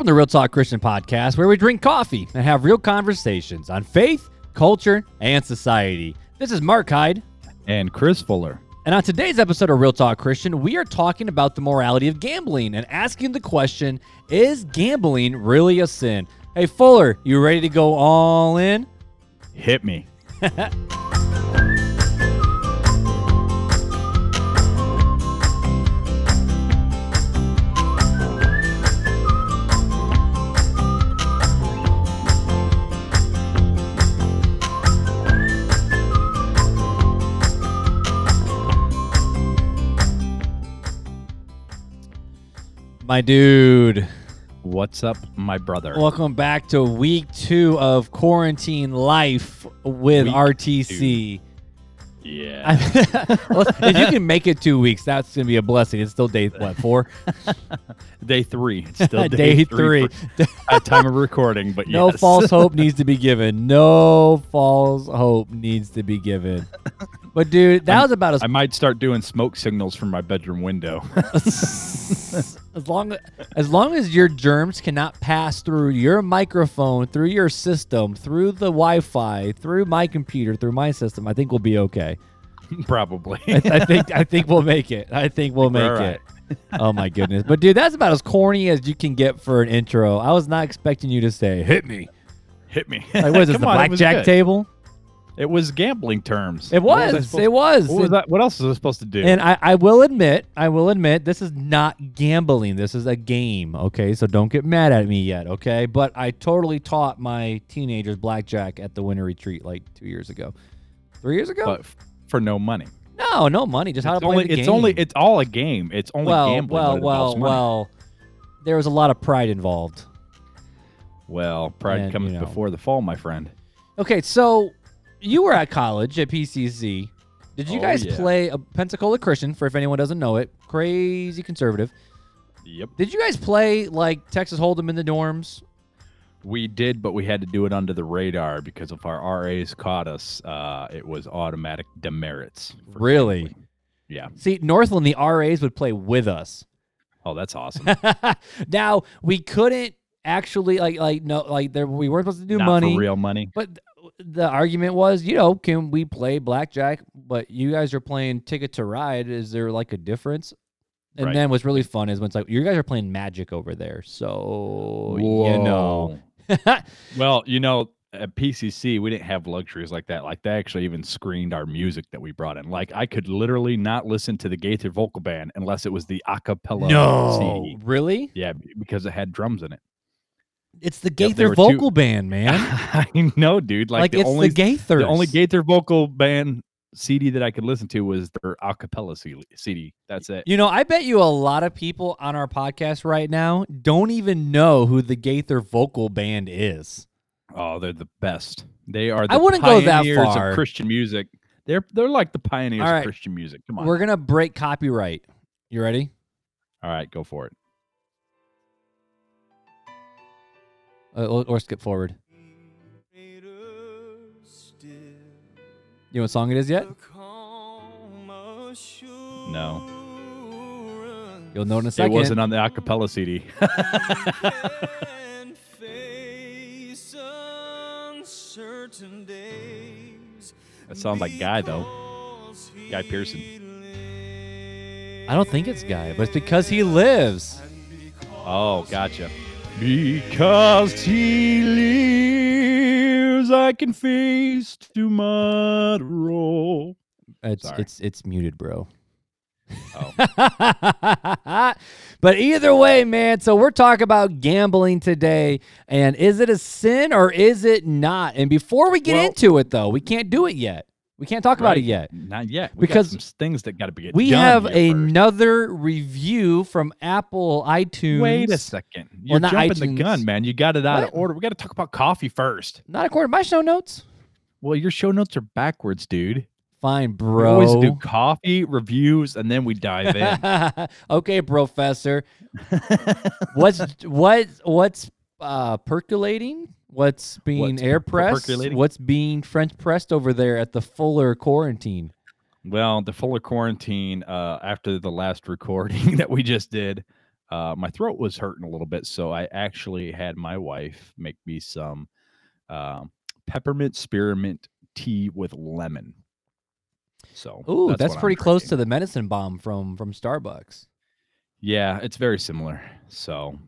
Welcome to Real Talk Christian Podcast, where we drink coffee and have real conversations on faith, culture, and society. This is Mark Hyde. And Chris Fuller. And on today's episode of Real Talk Christian, we are talking about the morality of gambling and asking the question Is gambling really a sin? Hey, Fuller, you ready to go all in? Hit me. My dude, What's up, my brother? welcome back to week two of quarantine life with Week RTC. yeah. If you can make it two weeks, that's gonna be a blessing. It's still day what four? day three. It's still day, day, three. for- at time of recording, but no yes. false hope needs to be given. No false hope needs to be given. But dude, that I'm- was about as I might start doing smoke signals from my bedroom window. As long as long as your germs cannot pass through your microphone, through your system, through the Wi-Fi, through my computer, through my system, I think we'll be okay. Probably. I, I think I think we'll make it. I think we'll make right. it. Oh my goodness! But dude, that's about as corny as you can get for an intro. I was not expecting you to say "hit me." Hit me. Like, what is this? The on, blackjack table? It was gambling terms. It was. supposed- It was. What was It-? What else was I supposed to do? And I, I will admit, I will admit, this is not gambling. This is a game. Okay, so don't get mad at me yet. Okay, but I totally taught my teenagers blackjack at the winter retreat like two years ago, three years ago. but f- for no money. no, no money, just how It's to play only, the it's game. only it's all a game. It's only well, gambling. well, well, well. There was a lot of pride involved. Well, pride And, comes you know. before the fall, my friend. Okay, so you were at college at PCC. Did you Oh, guys yeah. play a Pensacola Christian? For if anyone doesn't know it, crazy conservative. Yep. Did you guys play like Texas Hold'em in the dorms? We did, but we had to do it under the radar because if our RAs caught us, uh, it was automatic demerits. Really? gambling. Yeah. See, Northland, the RAs would play with us. Oh, that's awesome. now we couldn't actually like like no like there we weren't supposed to do Not money. for real money. But the argument was, you know, can we play blackjack? But you guys are playing Ticket to Ride. Is there like a difference? And Right. then what's really fun is when it's like you guys are playing Magic over there, so you know. Well, you know, at PCC, we didn't have luxuries like that. Like they actually even screened our music that we brought in. Like I could literally not listen to the Gaither vocal band unless it was the acapella no, CD. really? Yeah, because it had drums in it. It's the Gaither too- vocal band, man. I know, dude. Like, like, the it's only the Gaithers. the only Gaither vocal band CD that I could listen to was their acapella C- CD. That's it. You know, I bet you a lot of people on our podcast right now don't even know who the Gaither vocal band is. Oh, they're the best. They are. The I wouldn't go that pioneers of far. Christian music. They're they're like the pioneers right. of Christian music. Come on. We're gonna break copyright. You ready? All right, go for it. Uh, or, or skip forward. You know what song it is yet? No, You'll know in a it wasn't on the acapella CD. that sounds like Guy though. Guy Penrod. I don't think it's Guy, but it's because he lives. Oh, gotcha. Because he lives, I can face tomorrow. It's Sorry. it's it's muted, bro. Oh, but either way, man, so we're talking about gambling today. And is it a sin or is it not? And before we get Well- into it, though, we can't do it yet. We can't talk about it yet. Not yet. We Because things that got to be get We have here first. another review from Apple iTunes. Wait a second. You're not jumping iTunes. the gun, man. You got it out What? of order. We got to talk about coffee first. Not according to my show notes. Well, your show notes are backwards, dude. Fine, bro. We always do coffee reviews and then we dive in. okay, professor. what's what what's uh percolating? What's being What's air pressed? What's being French pressed over there at the Fuller quarantine? well, the Fuller quarantine, uh, after the last recording that we just did, uh, my throat was hurting a little bit, so I actually had my wife make me some um, peppermint spearmint tea with lemon. So, Ooh, that's, what I'm pretty close to the medicine bomb from from Starbucks. Yeah, it's very similar. So,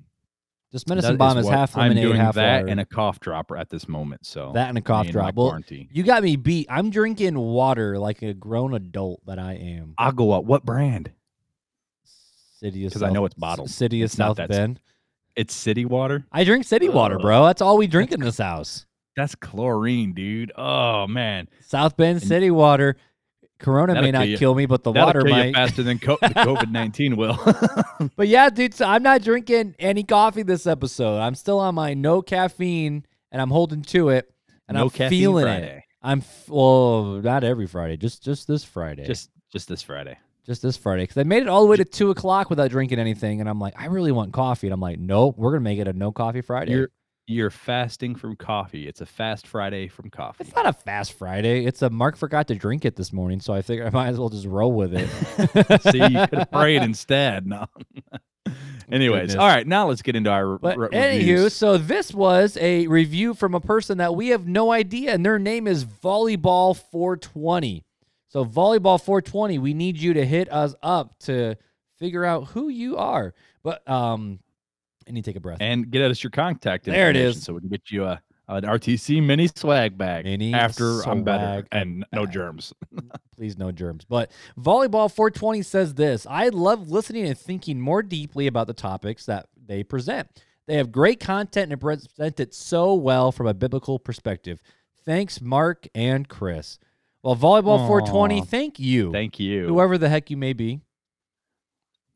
That medicine bomb is what half I'm doing half that water. and a cough dropper at this moment. So that and a cough drop. Well, you got me beat. I'm drinking water like a grown adult that I am. Agua, what brand? City of 'Cause I know it's bottled. City of It's South Bend. It's city water. I drink city water, bro. That's all we drink in this house. That's chlorine, dude. Oh man, South Bend And- city water. Corona may That'll not kill kill me, but the that'll water might. faster than co- COVID nineteen will. But yeah, dude, so I'm not drinking any coffee this episode. I'm still on my no caffeine, and I'm holding to it, and no I'm caffeine feeling it. I'm f- well, not every Friday, just just this Friday, Just just this Friday. just this Friday, because I made it all the way to two o'clock without drinking anything, and I'm like, I really want coffee, and I'm like, nope, we're gonna make it a no coffee Friday. You're you're fasting from coffee. It's a fast Friday from coffee. it's not a fast Friday. It's a Mark forgot to drink it this morning, so I figured I might as well just roll with it. See, you could have prayed instead. No. Anyways, Goodness. all right. Now let's get into our But re- anywho, so this was a review from a person that we have no idea, and their name is Volleyball 420. So Volleyball 420, we need you to hit us up to figure out who you are. But um, Need to take a breath. and get us your contact. There it is. So we can get you a an RTC mini swag bag Mini after I'm better swag and no germs. Please, no germs. But Volleyball 420 says this I love listening and thinking more deeply about the topics that they present. They have great content and present it so well from a biblical perspective. Thanks, Mark and Chris. Well, Volleyball 420, thank you. Thank you. Whoever the heck you may be.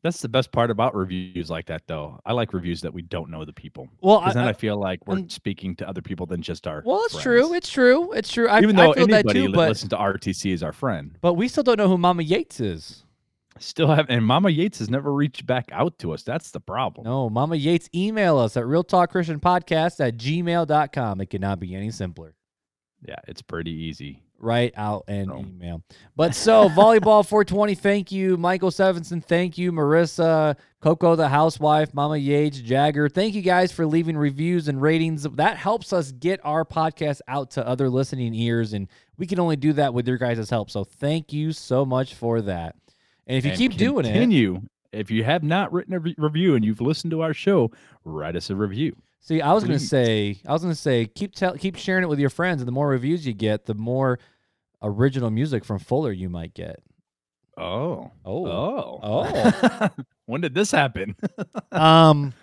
That's the best part about reviews like that, though. I like reviews that we don't know the people. Well, I, then I, I- feel like we're I'm- speaking to other people than just our. well, it's friends. true. It's true. It's true. I, Even I though feel that anybody too, that but, listens to RTC is our friend. but we still don't know who Mama Yates is. Still have, and Mama Yates has never reached back out to us. That's the problem. No, Mama Yates, email us at Real Talk Christian Podcast at gmail.com. It cannot be any simpler. Yeah, it's pretty easy. Write out an No. email. But so volleyball 420, thank you, Michael Sevenson, thank you, Marissa, Coco the housewife, Mama Yates, Jagger. Thank you guys for leaving reviews and ratings. That helps us get our podcast out to other listening ears, and we can only do that with your guys' help. So thank you so much for that. And if you And keep doing it, continue. If you have not written a re- review and you've listened to our show, write us a review. See, I was gonna say, I was gonna say, keep tell, keep sharing it with your friends, and the more reviews you get, the more original music from Fuller you might get. Oh. Oh, Oh. Oh. when did this happen? um,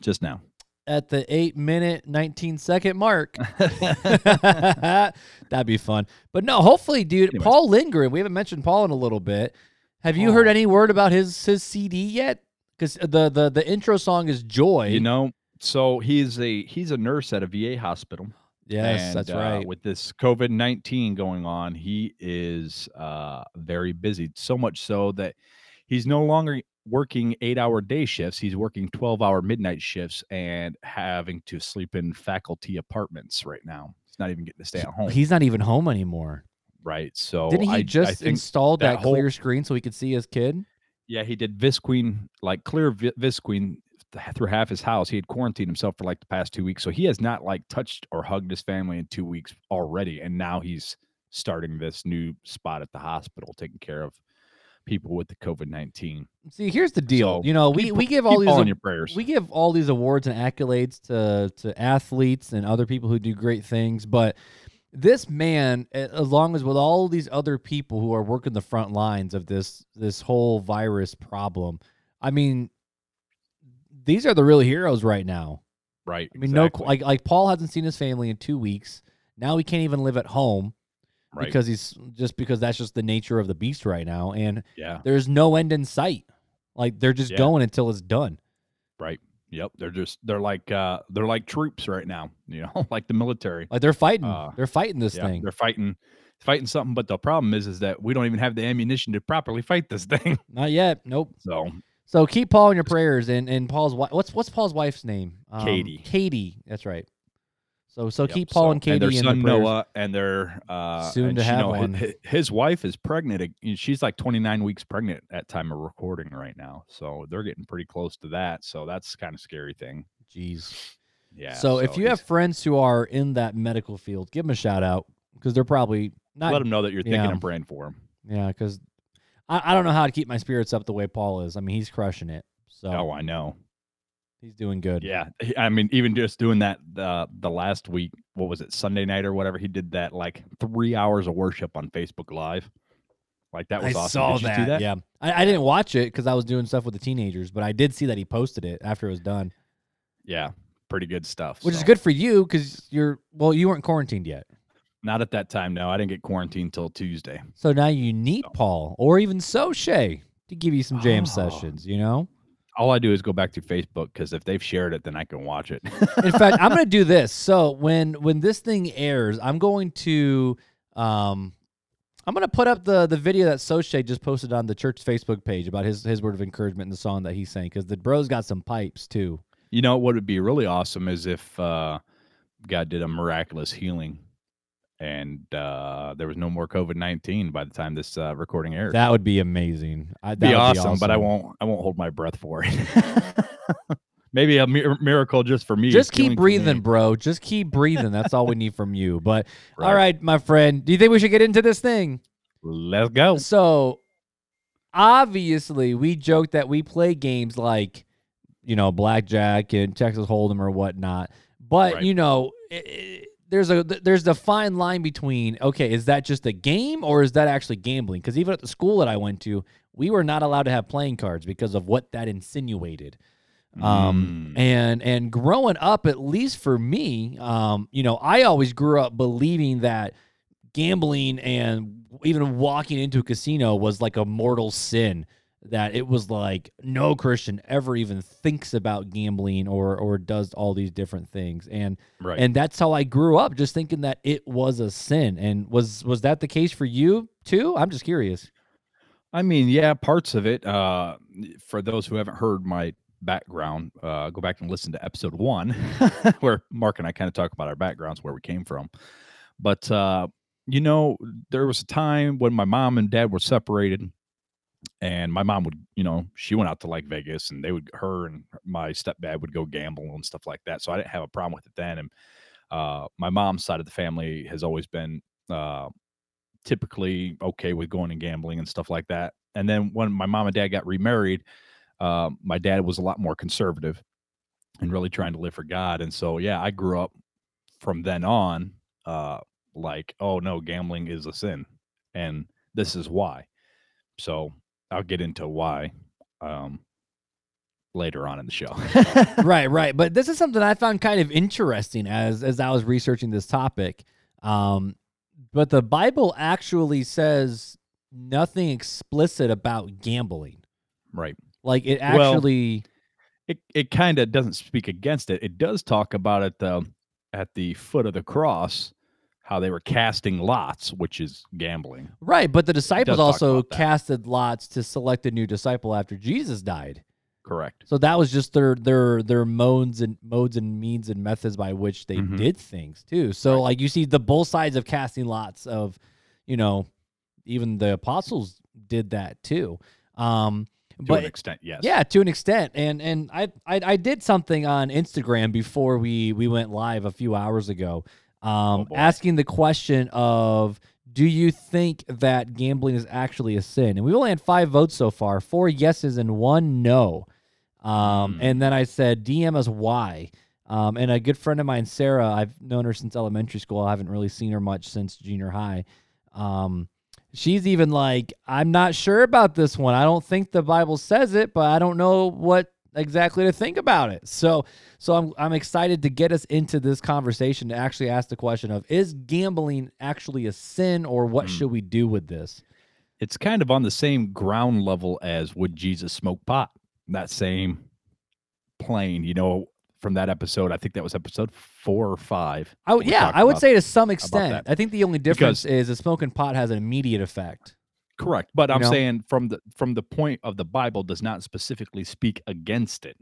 Just now. at the eight minute, 19 second mark. That'd be fun. But no, hopefully, dude, Anyways. Paul Lindgren, we haven't mentioned Paul in a little bit. Have you heard any word about his his CD yet? Because the, the the intro song is Joy. You know, so he's a he's a nurse at a VA hospital. yes, and, that's uh, right. with this COVID nineteen going on, he is uh, very busy. So much so that he's no longer working eight hour day shifts. He's working twelve hour midnight shifts and having to sleep in faculty apartments right now. He's not even getting to stay at home. He's not even home anymore. right. So Didn't he I, I just think install that that, whole- clear screen so he could see his kid? Yeah, he did Visqueen, like clear Visqueen through half his house. He had quarantined himself for like the past two weeks. So he has not like touched or hugged his family in two weeks already. And now he's starting this new spot at the hospital, taking care of people with the COVID 19. See, here's the deal. So you know, we, keep- we give all these your prayers. we give all these awards and accolades to to athletes and other people who do great things, but this man, along as with all these other people who are working the front lines of this this whole virus problem, I mean, these are the real heroes right now. right. I mean, no, like like Paul hasn't seen his family in two weeks. Now he can't even live at home right. because he's just because that's just the nature of the beast right now, and yeah. there's no end in sight. Like they're just Yeah. going until it's done. Right. Yep. They're just, they're like, uh, they're like troops right now, you know, like the military. Like they're fighting. Uh, they're fighting this yeah, thing. they're fighting, fighting something. But the problem is, is that we don't even have the ammunition to properly fight this thing. Not yet. Nope. So So keep Paul in your prayers and and Paul's wife. What's what's Paul's wife's name? Um, Katie. Katie. That's right. So so Yep, keep Paul so- and Katie their in son the prayers. Noah and their uh, Soon and to she- have no, hi- one. hi- His wife is pregnant. She's like 29 weeks pregnant at time of recording right now. So they're getting pretty close to that. So that's kind of scary thing. Jeez. Yeah. so if you have friends who are in that medical field, give them a shout out because they're probably not. let them know that you're thinking yeah. and praying for them. Yeah, because I, I don't know how to keep my spirits up the way Paul is. I mean, he's crushing it. So Oh, I know. he's doing good. Yeah, I mean, even just doing that the the last week, what was it, Sunday night or whatever? He did that like three hours of worship on Facebook Live. Like that was I awesome. saw did you that. see that? Yeah, I, I didn't watch it because I was doing stuff with the teenagers, but I did see that he posted it after it was done, Yeah, pretty good stuff. which is good for you because you're well, you weren't quarantined yet, Not at that time. No, I didn't get quarantined till Tuesday. so now you need. Paul or even so Shay to give you some jam Oh. sessions. You know. All I do is go back to Facebook because if they've shared it, then I can watch it. In fact, I'm gonna do this. So when when this thing airs, I'm going to um I'm gonna put up the the video that Soche just posted on the church Facebook page about his his word of encouragement and the song that he sang because the bro's got some pipes too. you know what would be really awesome is if uh, God did a miraculous healing and uh, there was no more COVID nineteen by the time this uh, recording airs. That would be amazing. I, be would awesome, but I won't. I won't hold my breath for it. Maybe a mir- miracle just for me. Just keep breathing, bro. Just keep breathing. That's all we need from you. But all Right. right, my friend, do you think we should get into this thing? Let's go. So obviously, we joke that we play games like, you know, blackjack and Texas Hold'em or whatnot. But Right. you know, i i there's a there's the fine line between okay, is that just a game or is that actually gambling? Because even at the school that I went to, we were not allowed to have playing cards because of what that insinuated. Um, Mm. and and growing up, at least for me, um, you know, I always grew up believing that gambling and even walking into a casino was like a mortal sin. That it was like no Christian ever even thinks about gambling or or does all these different things. And right. and that's how I grew up, just thinking that it was a sin. And was was that the case for you too? I'm just curious. I mean, yeah, parts of it. Uh, for those who haven't heard my background, uh, go back and listen to episode one, where Mark and I kind of talk about our backgrounds, where we came from. But uh, you know, there was a time when my mom and dad were separated, and my mom would, you know, she went out to like Vegas, and they would, her and my stepdad would go gamble and stuff like that. So I didn't have a problem with it then. And uh, my mom's side of the family has always been uh, typically okay with going and gambling and stuff like that. And then when my mom and dad got remarried, uh, my dad was a lot more conservative and really trying to live for God. And so, yeah, I grew up from then on, uh, like, oh no, gambling is a sin, and this is why. So I'll get into why um, later on in the show. right, right. But this is something I found kind of interesting as as I was researching this topic. Um, but the Bible actually says nothing explicit about gambling. right. Like it Well, actually, It it kind of doesn't speak against it. It does talk about it though at the foot of the cross, how they were casting lots, which is gambling. right. But the disciples also casted lots to select a new disciple after Jesus died. Correct. So that was just their their their modes and modes and means and methods by which they Mhm. did things too. So Right. like you see the both sides of casting lots of, you know, even the apostles did that too. Um To but an extent, yes. yeah, to an extent. And and I, I I did something on Instagram before we we went live a few hours ago. Um Oh, asking the question of do you think that gambling is actually a sin? And we've only had five votes so far, four yeses and one no. Um, Hmm. and then I said, DM us why. Um, and a good friend of mine, Sarah, I've known her since elementary school. I haven't really seen her much since junior high. Um, she's even like, I'm not sure about this one. I don't think the Bible says it, but I don't know what exactly to think about it. So, so I'm I'm excited to get us into this conversation to actually ask the question of is gambling actually a sin or what Hmm. should we do with this? It's kind of on the same ground level as would Jesus smoke pot? That same plane, you know, from that episode. I think that was episode four or five. I would, yeah, I would about- say to some extent. I think the only difference is a smoking pot has an immediate effect. Correct. But I'm know? saying from the from the point of the Bible does not specifically speak against it.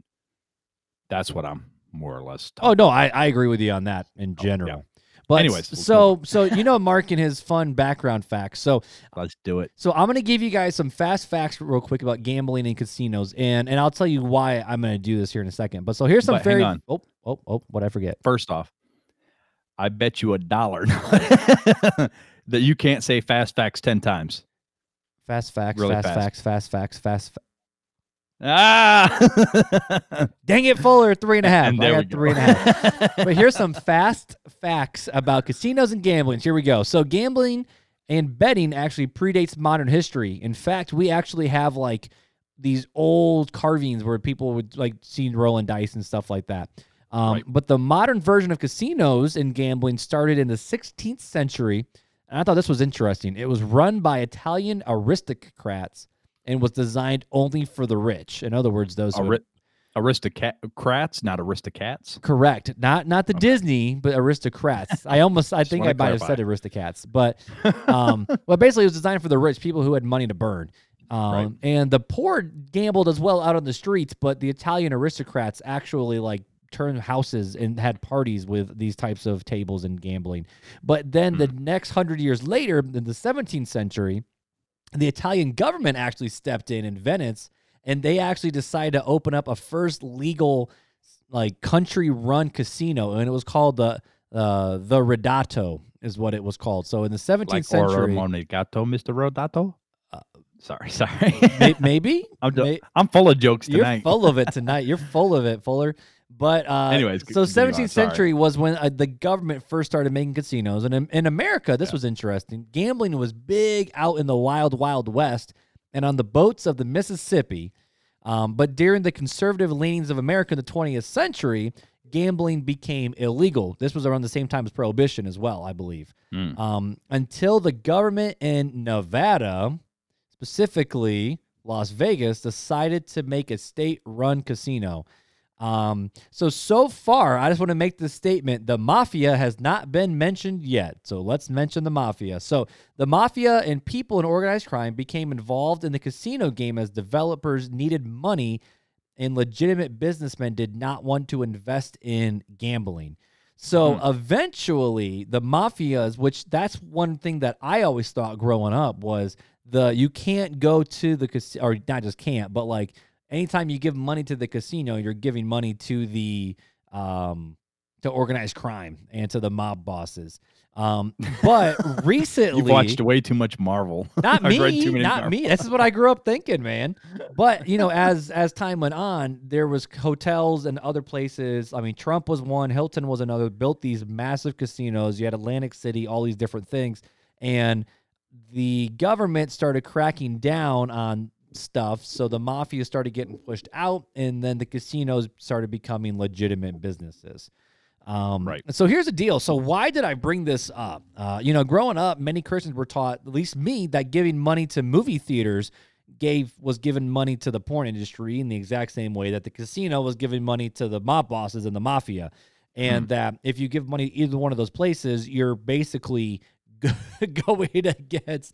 That's what I'm more or less. Oh no, I, I agree with you on that in oh, general. But Anyways, so so you know Mark and his fun background facts. So let's do it. so I'm gonna give you guys some fast facts real quick about gambling and casinos, and and I'll tell you why I'm gonna do this here in a second. But so here's some But hang very on. oh oh oh what I forget. First off, I bet you a dollar that you can't say fast facts ten times. Fast facts, Really fast, fast. facts, fast facts, fast. Fa- Ah, Dang it, Fuller, three and a half. and I got three and a half. but here's some fast facts about casinos and gambling. Here we go. So gambling and betting actually predates modern history. In fact, we actually have like these old carvings where people would like see rolling dice and stuff like that. Um, Right. But the modern version of casinos and gambling started in the 16th century. And I thought this was interesting. It was run by Italian aristocrats and was designed only for the rich. In other words, those Ari- aristocrats, not aristocrats. Correct. Not not the Okay. Disney, but aristocrats. I almost I think I might have said aristocrats, but um well basically it was designed for the rich, people who had money to burn. Um Right. and the poor gambled as well out on the streets, but the Italian aristocrats actually like turned houses and had parties with these types of tables and gambling. But then the Hmm. next 100 years later in the 17th century, the Italian government actually stepped in in Venice and they actually decided to open up a first legal like country run casino and it was called the uh the Ridotto is what it was called. So in the 17th Like century Oro Monegato, Mr. Rodato. Uh, sorry, sorry. maybe I'm, jo- may- I'm full of jokes you're tonight. full of it tonight. You're full of it, Fuller. But uh, Anyways, so continue on, 17th sorry. century was when uh, the government first started making casinos, and in, in America, this was interesting. Gambling was big out in the wild, wild west, and on the boats of the Mississippi. Um, but during the conservative leanings of America in the 20th century, gambling became illegal. This was around the same time as prohibition as well, I believe. Mm. Um, until the government in Nevada, specifically Las Vegas, decided to make a state-run casino. Um, so so far, I just want to make the statement: the mafia has not been mentioned yet. So let's mention the mafia. So the mafia and people in organized crime became involved in the casino game as developers needed money, and legitimate businessmen did not want to invest in gambling. So eventually, the mafias, which that's one thing that I always thought growing up was the you can't go to the casino, or not just can't, but like anytime you give money to the casino, you're giving money to the um to organized crime and to the mob bosses. Um, but recently, You've watched way too much Marvel. not me, too many not Marvel. me. This is what I grew up thinking, man. But you know, as as time went on, there was hotels and other places. I mean, Trump was one, Hilton was another. Built these massive casinos. You had Atlantic City, all these different things, and the government started cracking down on stuff. So the mafia started getting pushed out, and then the casinos started becoming legitimate businesses. Um, Right. So here's the deal. So why did I bring this up? Uh, you know, growing up, many Christians were taught, at least me, that giving money to movie theaters gave was giving money to the porn industry in the exact same way that the casino was giving money to the mob bosses and the mafia, and that if you give money to either one of those places, you're basically going against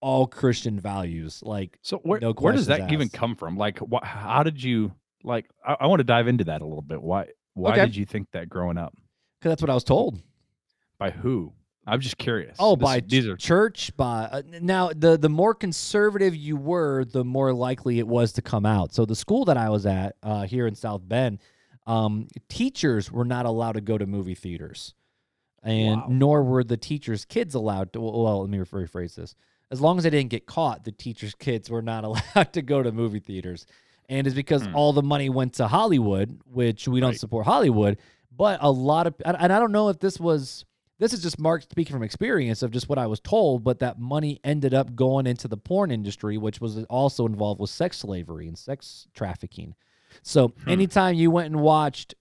all Christian values. Like So where No where does that questions even come from? Like, wh- how did you like? I, I want to dive into that a little bit. Why why Okay. did you think that growing up? because that's what I was told. By who? I'm just curious. Oh, This- by these are church. By uh, now, the the more conservative you were, the more likely it was to come out. So the school that I was at uh, here in South Bend, um, teachers were not allowed to go to movie theaters, and Wow. nor were the teachers' kids allowed to. Well, let me rephrase this: as long as they didn't get caught, the teachers' kids were not allowed to go to movie theaters. And it's because Hmm. all the money went to Hollywood, which we don't Right. support Hollywood. But a lot of, and and I don't know if this was this is just Mark speaking from experience of just what I was told, but that money ended up going into the porn industry, which was also involved with sex slavery and sex trafficking. So Hmm. anytime you went and watched,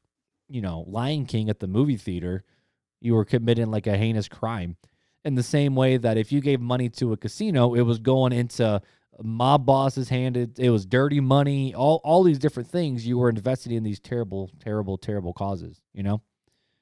you know, Lion King at the movie theater, you were committing like a heinous crime. In the same way that if you gave money to a casino, it was going into mob bosses handed it was dirty money all all these different things you were investing in these terrible terrible terrible causes you know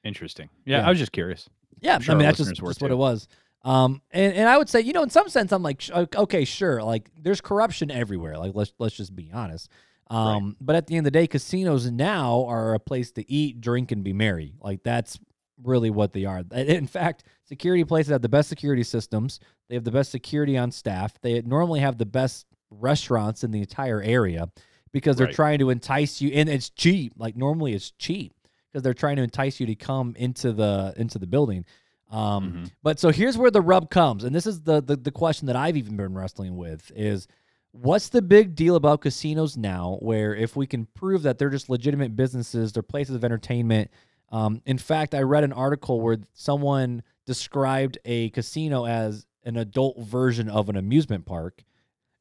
interesting. Yeah, Yeah. I was just curious. yeah, sure I mean that's just, just what it was. Um, and, and I would say, you know, in some sense, I'm like, okay, sure, like there's corruption everywhere. Like let's let's just be honest. Um, But at the end of the day, casinos now are a place to eat, drink, and be merry. Like that's really what they are. In fact, security places have the best security systems. They have the best security on staff. They normally have the best restaurants in the entire area because they're Right. trying to entice you, and it's cheap. Like normally, it's cheap because they're trying to entice you to come into the into the building. Um, Mhm. But so here's where the rub comes, and this is the, the the question that I've even been wrestling with is what's the big deal about casinos now where if we can prove that they're just legitimate businesses, they're places of entertainment. Um, in fact, I read an article where someone described a casino as an adult version of an amusement park.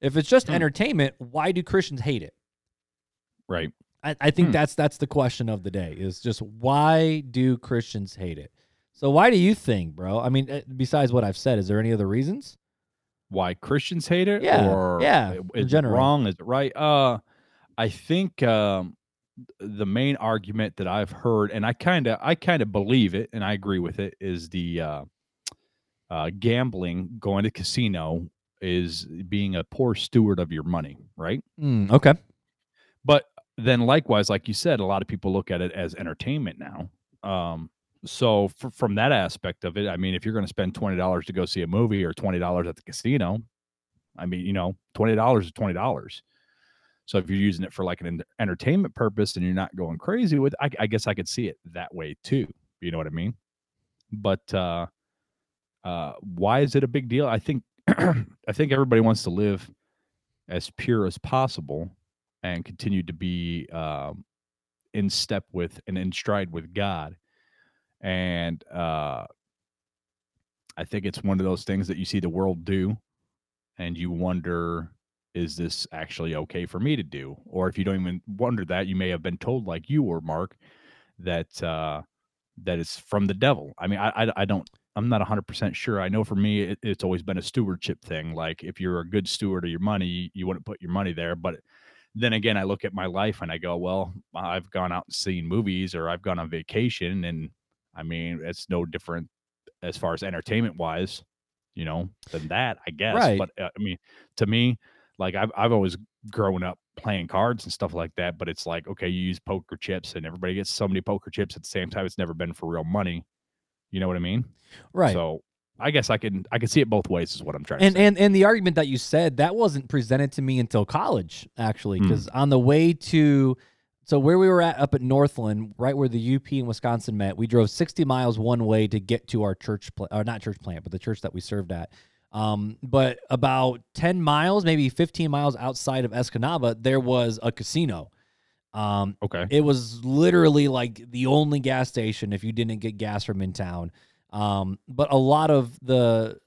If it's just Hmm. entertainment, why do Christians hate it? Right. I, I think Hmm. that's that's the question of the day is just why do Christians hate it? So why do you think, bro? I mean, eh, besides what I've said, is there any other reasons? Why Christians hate it? Yeah, Or yeah, i- in is it general. wrong? Is it right? Uh, I think um, the main argument that I've heard, and I kind of I kind of believe it, and I agree with it, is the uh, uh, gambling, going to casino, is being a poor steward of your money, right? Mm, okay. But then, likewise, like you said, a lot of people look at it as entertainment now. Um, so f- from that aspect of it, I mean, if you're going to spend twenty dollars to go see a movie or twenty dollars at the casino, I mean, you know, twenty dollars is twenty dollars. So if you're using it for like an entertainment purpose and you're not going crazy with, I, I guess I could see it that way too. You know what I mean? But uh, uh, why is it a big deal? I think I think everybody wants to live as pure as possible and continue to be um, in step with and in stride with God. And uh, I think it's one of those things that you see the world do, and you wonder, is this actually okay for me to do? Or if you don't even wonder that, you may have been told, like you were, Mark, that uh, that it's from the devil. I mean, I I, I don't. I'm not 100% sure. I know for me, it, it's always been a stewardship thing. Like, if you're a good steward of your money, you wouldn't put your money there. But then again, I look at my life and I go, well, I've gone out and seen movies or I've gone on vacation. And I mean, it's no different as far as entertainment wise, you know, than that, I guess. Right. But uh, I mean, to me, like I've, I've always grown up playing cards and stuff like that. But it's like, okay, you use poker chips and everybody gets so many poker chips at the same time. It's never been for real money. You know what I mean? Right. So I guess I can, I can see it both ways is what I'm trying and to say. and and the argument that you said that wasn't presented to me until college actually Hmm. because on the way to so where we were at up at northland right where the up and wisconsin met we drove 60 miles one way to get to our church pla- or not church plant but the church that we served at um, but about 10 miles maybe 15 miles outside of escanaba there was a casino um, okay. it was literally like the only gas station if you didn't get gas from in town. Um, but a lot of the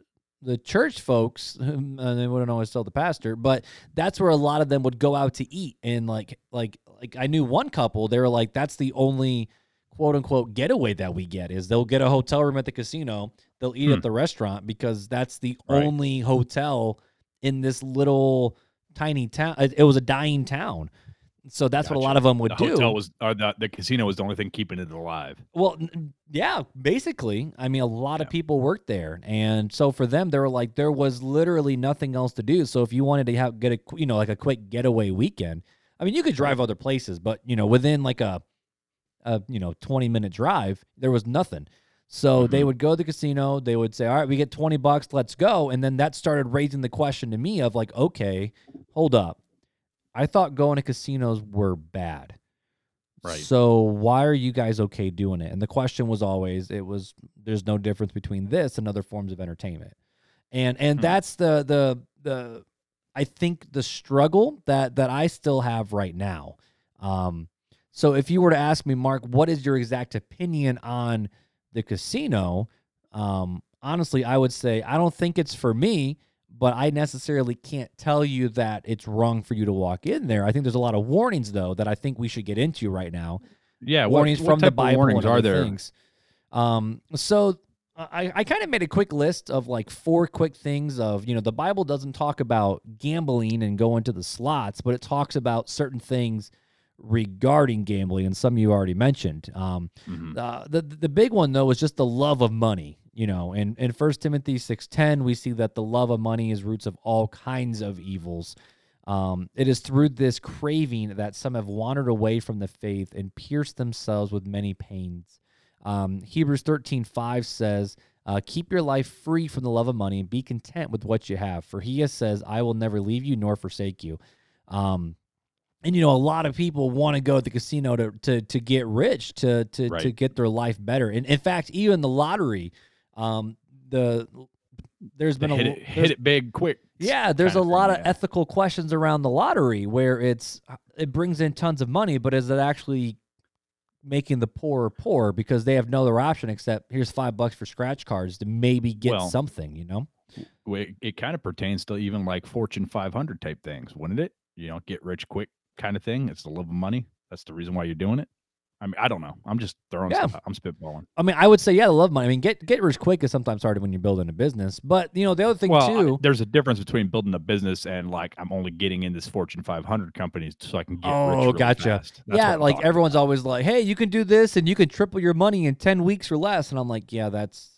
the church folks, and they wouldn't always tell the pastor, but that's where a lot of them would go out to eat. And like like like I knew one couple, they were like, that's the only quote unquote getaway that we get is they'll get a hotel room at the casino, they'll eat Hmm. at the restaurant because that's the Right. only hotel in this little tiny town. It was a dying town. So that's what a lot of them would The do. hotel was, or the, the casino was the only thing keeping it alive. Well, yeah, basically. I mean, a lot of people worked there, and so for them, they were like, there was literally nothing else to do. So if you wanted to have get a you know like a quick getaway weekend, I mean, you could drive other places, but you know within like a a you know twenty minute drive, there was nothing. So they Mhm. would go to the casino. They would say, "All right, we get twenty bucks. Let's go." And then that started raising the question to me of like, okay, hold up. I thought going to casinos were bad. Right. So why are you guys okay doing it? And the question was always it was there's no difference between this and other forms of entertainment. And and Hmm. that's the the the I think the struggle that that I still have right now. Um so if you were to ask me Mark, what is your exact opinion on the casino? Um honestly, I would say I don't think it's for me, but I necessarily can't tell you that it's wrong for you to walk in there. I think there's a lot of warnings though that I think we should get into right now. Yeah. warnings what from the Bible warnings are there? things. Um, so I, I kind of made a quick list of like four quick things of you know the Bible doesn't talk about gambling and going to the slots, but it talks about certain things regarding gambling, and some you already mentioned. Um, Mhm. uh, the the big one though is just the love of money. You know, and in First Timothy six ten, we see that the love of money is roots of all kinds of evils. Um, it is through this craving that some have wandered away from the faith and pierced themselves with many pains. Um, Hebrews 13 5 says, uh, Keep your life free from the love of money and be content with what you have. For he has says, I will never leave you nor forsake you. Um, and you know, a lot of people want to go to the casino to to to get rich, to to to get their life better. And in fact, even the lottery, um, the there's been a hit l- it, hit it big, quick. yeah, there's a thing, lot of yeah. ethical questions around the lottery where it's it brings in tons of money, but is it actually making the poor poor because they have no other option except here's five bucks for scratch cards to maybe get Well, something, you know? It, it kind of pertains to even like Fortune 500 type things, wouldn't it? You know, get rich quick kind of thing. It's the love of money. That's the reason why you're doing it. I mean, I don't know. I'm just throwing Yeah. stuff out. I'm spitballing. I mean, I would say yeah, the love money. I mean, get get rich quick is sometimes hard when you're building a business, but you know the other thing well, I- too. there's a difference between building a business and like I'm only getting in this Fortune 500 companies so I can get rich. Oh, really gotcha. Yeah, like everyone's about. always like, "Hey, you can do this and you can triple your money in ten weeks or less," and I'm like, "Yeah, that's."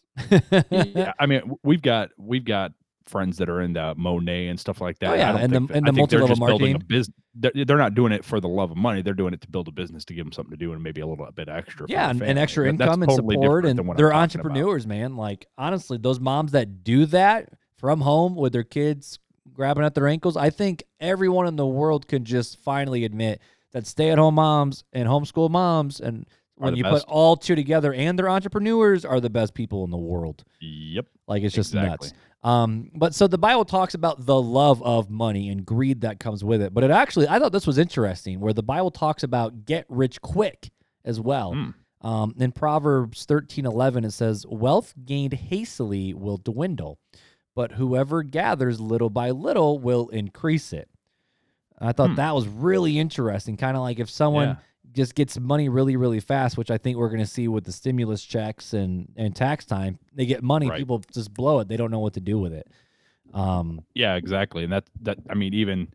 yeah, I mean, we've got we've got friends that are into Monat and stuff like oh, that. Oh, yeah, I don't and the- that- and I the think they're multi-level building a marketing. business. They're, they're not doing it for the love of money. They're doing it to build a business to give them something to do and maybe a little bit extra. yeah, and, and extra That- income and totally support, and than what I'm they're talking about. entrepreneurs, man. Like honestly, those moms that do that from home with their kids grabbing at their ankles, I think everyone in the world can just finally admit that stay-at-home moms and homeschool moms, and when you best. put all two together, and they're entrepreneurs, are the best people in the world. Yep. Like it's just Exactly. nuts. Um, but so the Bible talks about the love of money and greed that comes with it. But it actually, I thought this was interesting, where the Bible talks about get rich quick as well. Hmm. Um, in Proverbs thirteen eleven, it says, "Wealth gained hastily will dwindle, but whoever gathers little by little will increase it." I thought Hmm. that was really interesting. Kind of like if someone Yeah. Just gets money really, really fast, which I think we're going to see with the stimulus checks and, and tax time. They get money, Right. people just blow it. They don't know what to do with it. Um, Yeah, exactly. And that that I mean, even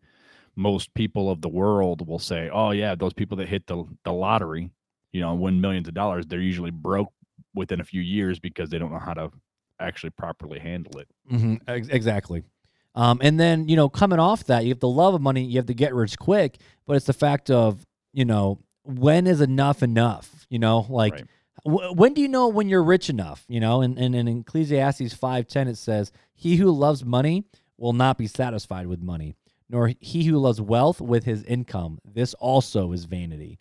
most people of the world will say, "Oh yeah, those people that hit the the lottery, you know, win millions of dollars, they're usually broke within a few years because they don't know how to actually properly handle it." mhm, ex- exactly. Um, and then, you know, coming off that, you have the love of money, you have to get rich quick, but it's the fact of, you know, when is enough enough? You know, like Right. wh- when do you know when you're rich enough? You know, and, and, in Ecclesiastes 5.10, it says, he who loves money will not be satisfied with money, nor he who loves wealth with his income. This also is vanity.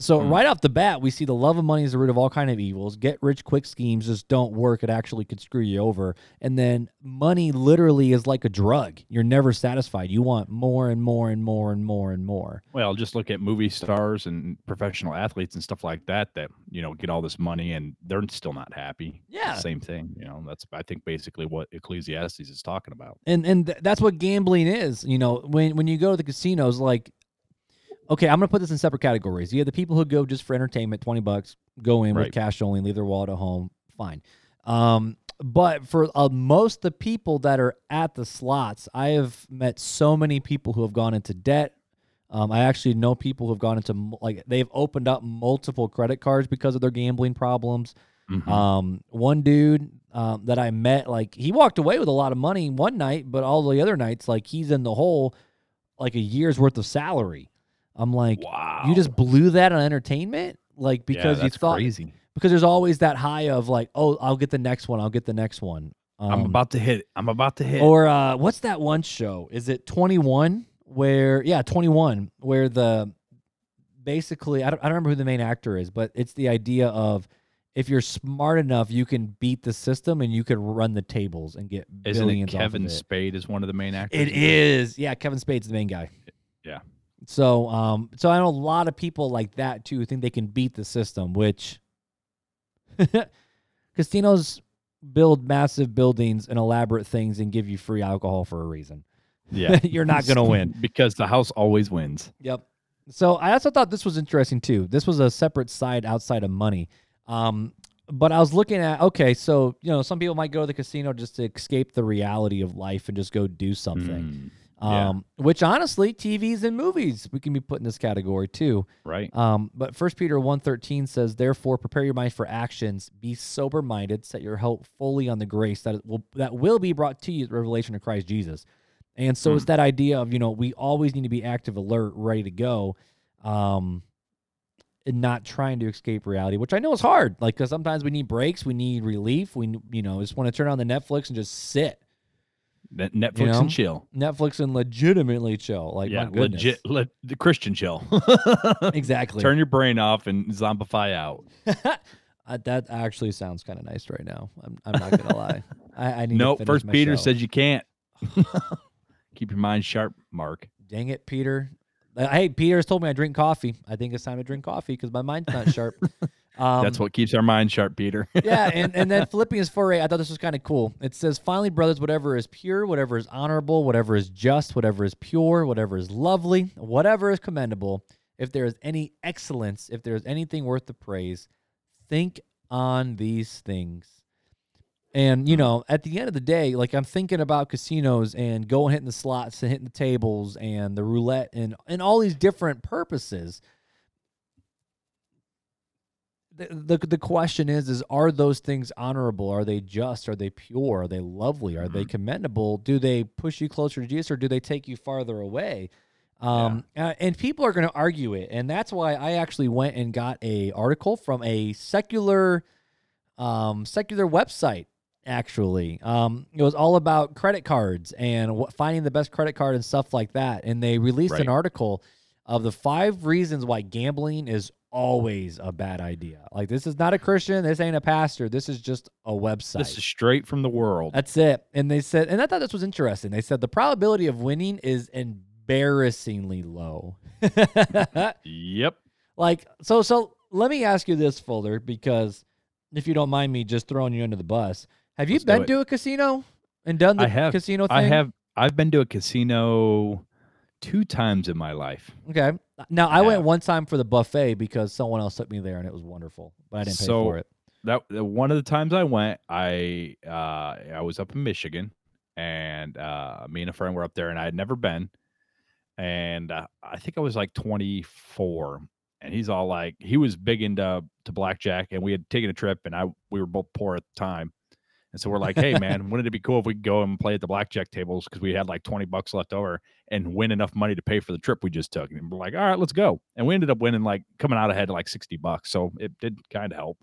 So Hmm. right off the bat, we see the love of money is the root of all kind of evils. Get rich quick schemes just don't work. It actually could screw you over. And then money literally is like a drug. You're never satisfied. You want more and more and more and more and more. Well, just look at movie stars and professional athletes and stuff like that that, you know, get all this money and they're still not happy. Yeah. Same thing, you know. That's I think basically what Ecclesiastes is talking about. and and th- that's what gambling is. You know, when when you go to the casinos, like, okay, I'm gonna put this in separate categories. You have the people who go just for entertainment, twenty bucks, go in with cash only, leave their wallet at home, fine. Um, but for uh, most of the people that are at the slots, I have met so many people who have gone into debt. Um, I actually know people who have gone into like they've opened up multiple credit cards because of their gambling problems. Mhm. Um, one dude um, that I met, like he walked away with a lot of money one night, but all the other nights, like he's in the hole, like a year's worth of salary. I'm like, wow. you just blew that on entertainment, like Yeah, because you that's thought crazy. because there's always that high of like, oh, I'll get the next one, I'll get the next one. Um, I'm about to hit. I'm about to hit. or uh, what's that one show? Is it 21? Where yeah, 21, where the basically I don't, I don't remember who the main actor is, but it's the idea of if you're smart enough, you can beat the system and you can run the tables and get Isn't billions it Kevin off of it. Spade is one of the main actors? It is. Yeah, Kevin Spacey's the main guy. Yeah. So um so I know a lot of people like that too think they can beat the system, which casinos build massive buildings and elaborate things and give you free alcohol for a reason. Yeah. You're not gonna win. because the house always wins. Yep. So I also thought this was interesting too. This was a separate side outside of money. Um, but I was looking at okay, so you know, some people might go to the casino just to escape the reality of life and just go do something. Mm, yeah. Um, which honestly, TVs and movies we can be put in this category too. right. Um, but First Peter 1.13 says, Therefore, prepare your mind for actions, be sober minded, set your hope fully on the grace that will that will be brought to you the revelation of Christ Jesus. And so it's Mm. that idea of, you know, we always need to be active, alert, ready to go. Um, and not trying to escape reality, which I know is hard. Like, because sometimes we need breaks, we need relief. We, you know, just want to turn on the Netflix and just sit. Net- Netflix know? and chill. Netflix and legitimately chill. Like, yeah, my goodness. legit, le- the Christian chill. Exactly. Turn your brain off and zombify out. Uh, that actually sounds kind of nice right now. I'm, I'm not gonna lie. I, I need. No, to First my Peter show. says you can't. Keep your mind sharp, Mark. "Dang it, Peter." Uh, Hey, Peter's told me I drink coffee. I think it's time to drink coffee because my mind's not sharp. Um, That's what keeps our mind sharp, Peter. yeah, and, and then Philippians 4 8, I thought this was kind of cool. It says, Finally, brothers, whatever is pure, whatever is honorable, whatever is just, whatever is pure, whatever is lovely, whatever is commendable, if there is any excellence, if there is anything worth the praise, think on these things. And, you know, at the end of the day, like I'm thinking about casinos and going hitting the slots and hitting the tables and the roulette and, and all these different purposes the, the the question is is are those things honorable? Are they just? Are they pure? Are they lovely? Are they commendable? Do they push you closer to jesus or do they take you farther away? Um uh, and people are going to argue it and that's why i actually went and got a article from a secular um secular website actually. Um it was all about credit cards and what, finding the best credit card and stuff like that and they released an article of the five reasons why gambling is always a bad idea. Like this is not a Christian, this ain't a pastor, this is just a website. This is straight from the world. That's it. And they said, and I thought this was interesting. They said the probability of winning is embarrassingly low. Yep. like so so let me ask you this, Fuller, because if you don't mind me just throwing you under the bus. Have you Let's been to a casino and done the have. casino thing? I have. I've been to a casino two times in my life. Okay. Now I went one time for the buffet because someone else took me there and it was wonderful, but I didn't pay So- for it. That the- one of the times I went, I uh, I was up in Michigan, and uh, me and a friend were up there, and I had never been, and uh, I think I was like 24, and he's all like, he was big into to blackjack, and we had taken a trip, and I we were both poor at the time, and so we're like, hey man, wouldn't it be cool if we could go and play at the blackjack tables because we had like 20 bucks left over and win enough money to pay for the trip we just took, and we're like, all right, let's go, and we ended up winning like coming out ahead like 60 bucks, so it did kind of help.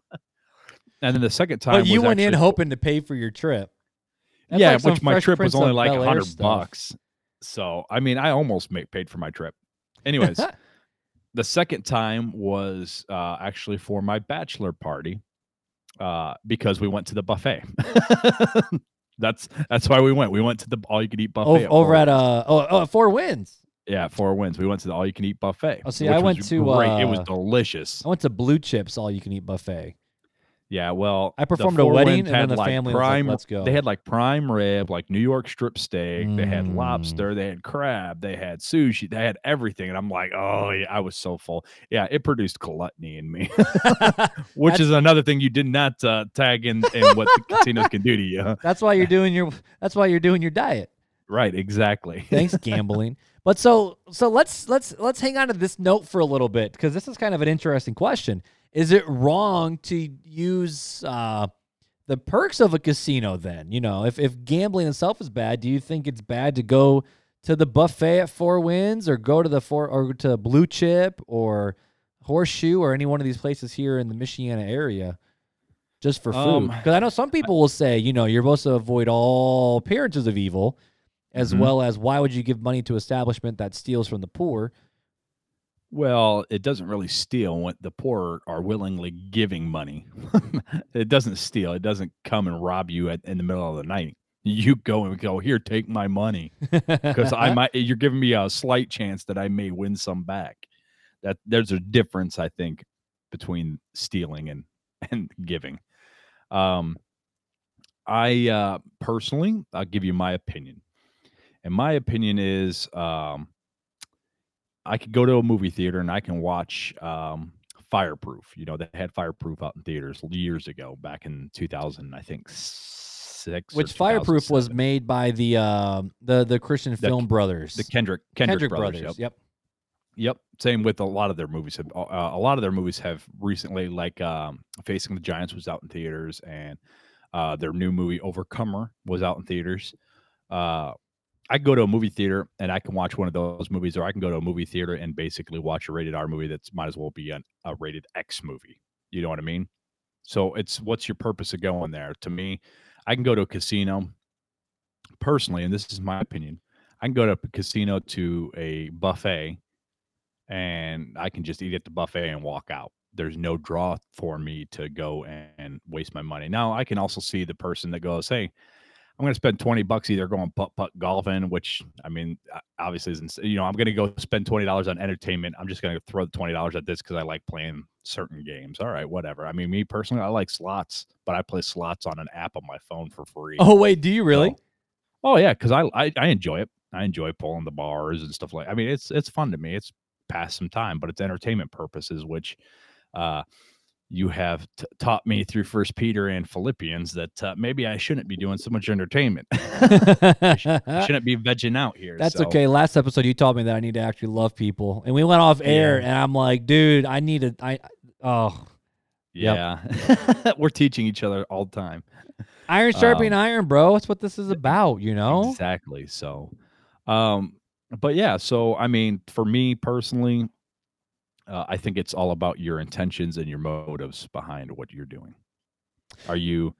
And then the second time, But you went in hoping to pay for your trip. That's yeah, like which my trip was only like a hundred stuff. bucks. So I mean, I almost ma- paid for my trip. Anyways, the second time was uh, actually for my bachelor party uh, because we went to the buffet. that's that's why we went. We went to the all you can eat buffet over, at uh oh, oh Four Winds. yeah Four Winds. We went to the all you can eat buffet. Oh, see, I went to, great. it was uh, delicious. I went to Blue Chips all you can eat buffet. Yeah, well, I performed a wedding, and then the like, family was like, "Let's go." They had like prime rib, like New York strip steak. They had Mm. lobster. They had crab. They had sushi. They had everything, and I'm like, oh yeah, I was so full. Yeah, it produced gluttony in me, which That's- is another thing you did not uh, tag in, in what the casinos can do to you. That's why you're doing your. That's why you're doing your diet. Right, exactly. Thanks, gambling. But so so let's let's let's hang on to this note for a little bit because this is kind of an interesting question. Is it wrong to use uh, the perks of a casino? Then you know, if if gambling itself is bad, do you think it's bad to go to the buffet at Four Winds or go to the four or to Blue Chip or Horseshoe or any one of these places here in the Michiana area? Just for food, Um, because I know some people will say, you know, you're supposed to avoid all appearances of evil, as Mhm. well as why would you give money to establishment that steals from the poor? Well, it doesn't really steal when the poor are willingly giving money. it doesn't steal. It doesn't come and rob you at, in the middle of the night. You go and go here, take my money because I might. You're giving me a slight chance that I may win some back. That there's a difference, I think, between stealing and and giving. Um, I uh, personally, I'll give you my opinion, and my opinion is, um, I could go to a movie theater and I can watch um, Fireproof. You know, they had Fireproof out in theaters years ago, back in 2000, I think six. Which Fireproof was made by the uh, the the Christian The- Film Brothers, the Kendrick Kendrick, brothers. Yep. Yep. Yep. Same with a lot of their movies. Have, uh, a lot of their movies have recently, like um, Facing the Giants was out in theaters, and uh, their new movie Overcomer was out in theaters. Uh, I go to a movie theater and I can watch one of those movies, or I can go to a movie theater and basically watch a rated R movie that's might as well be an, a rated X movie. You know what I mean? So it's what's your purpose of going there? To me, I can go to a casino personally, and this is my opinion. I can go to a casino to a buffet and I can just eat at the buffet and walk out. There's no draw for me to go and waste my money. Now, I can also see the person that goes, Hey, I'm going to spend 20 bucks either going putt putt golfing, which I mean, obviously isn't, you know, I'm going to go spend $20 on entertainment. I'm just going to throw the $20 at this because I like playing certain games. All right, whatever. I mean, me personally, I like slots, but I play slots on an app on my phone for free. Oh, wait, do you really? So, oh, yeah, because I, I, I enjoy it. I enjoy pulling the bars and stuff like I mean, it's it's fun to me. It's pass some time, but it's entertainment purposes, which uh you have t- taught me through First Peter and Philippians that uh, maybe I shouldn't be doing so much entertainment. I, sh- I shouldn't be vegging out here. That's so. okay. Last episode, you taught me that I need to actually love people, and we went off air, Yeah. and I'm like, dude, I need to. I oh, Yeah, we're teaching each other all the time. iron sharpening Um, iron, bro. That's what this is about, you know. Exactly. So, um, but yeah. So I mean, for me personally, uh, I think it's all about your intentions and your motives behind what you're doing. Are you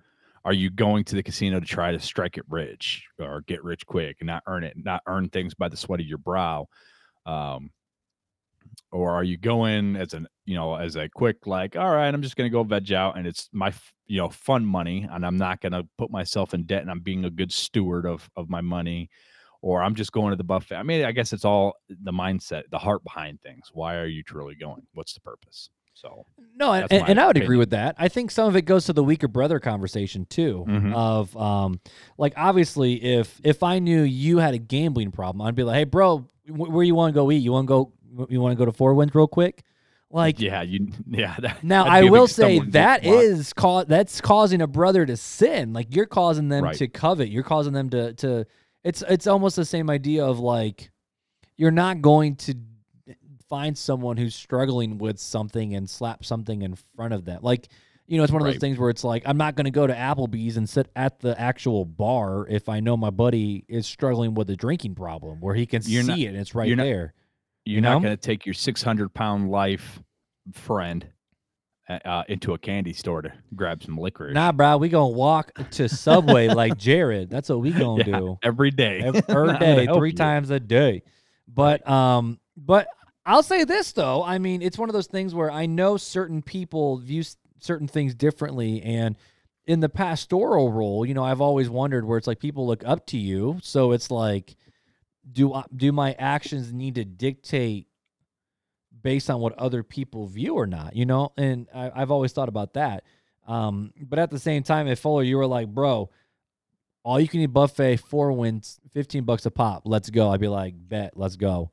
are you going to the casino to try to strike it rich or get rich quick and not earn it, not earn things by the sweat of your brow? Um, or are you going as an you know as a quick like all right i'm just going to go veg out and it's my you know fun money and i'm not going to put myself in debt and i'm being a good steward of of my money or i'm just going to the buffet i mean i guess it's all the mindset the heart behind things why are you truly going what's the purpose so No, and, and, I would agree with that. I think some of it goes to the weaker brother conversation too. Mhm. Of um, like obviously, if if I knew you had a gambling problem, I'd be like, hey, bro, wh- where you want to go eat? You want to go? You want to go to Four Winds real quick? Like yeah you yeah that, now, I will say that is cause that's causing a brother to sin. Like you're causing them Right. to covet. You're causing them to to. It's it's almost the same idea of like you're not going to find someone who's struggling with something and slap something in front of them. Like you know, it's one of those things where it's like I'm not going to go to Applebee's and sit at the actual bar if I know my buddy is struggling with a drinking problem where he can You're see not- it and it's right you're not- there. you're you not going to take your 600 pound life friend uh, into a candy store to grab some liquor Nah, bro, we gonna walk to Subway like Jared. That's what we gonna Yeah, do. every day every, I'm every gonna day, three you. times a day. But um, but I'll say this though. I mean, it's one of those things where I know certain people view certain things differently, and in the pastoral role, you know, I've always wondered where it's like people look up to you, so it's like, do I, do my actions need to dictate based on what other people view or not? You know, and I, I've always thought about that. Um, but at the same time, if Fuller, you were like, bro, all you can eat buffet, Four Winds, 15 bucks a pop. Let's go. I'd be like, bet, let's go.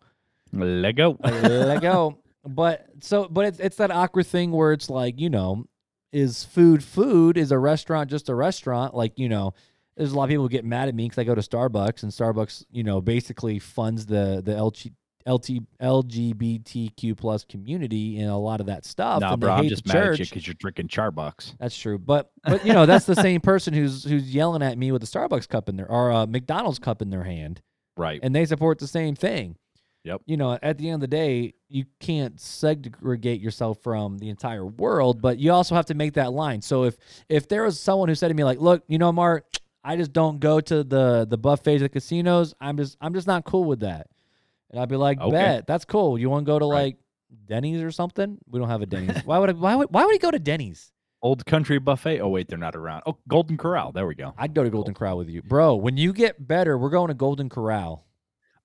Let go. Let go. But so, but it's, it's that awkward thing where it's like, you know, is food food? Is a restaurant just a restaurant? Like, you know, there's a lot of people who get mad at me because I go to Starbucks and Starbucks, you know, basically funds the, the LG, LT, LGBTQ plus community and a lot of that stuff. Nah, and bro, I'm just the mad at you because you're drinking Charbucks. That's true, but but you know that's the same person who's who's yelling at me with a Starbucks cup in their or a McDonald's cup in their hand, Right. and they support the same thing. Yep. You know, at the end of the day, you can't segregate yourself from the entire world, but you also have to make that line. So if if there was someone who said to me like, "Look, you know, Mark, I just don't go to the the buffets at casinos. I'm just I'm just not cool with that." And I'd be like, Okay. "Bet that's cool. You want to go to Right. like Denny's or something? We don't have a Denny's. why would I, why would why would he go to Denny's? Old Country Buffet. Oh wait, they're not around. Oh, Golden Corral. There we go. I'd go to Golden Corral with you, bro. When you get better, we're going to Golden Corral.